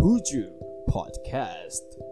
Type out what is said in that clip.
Buju Podcast.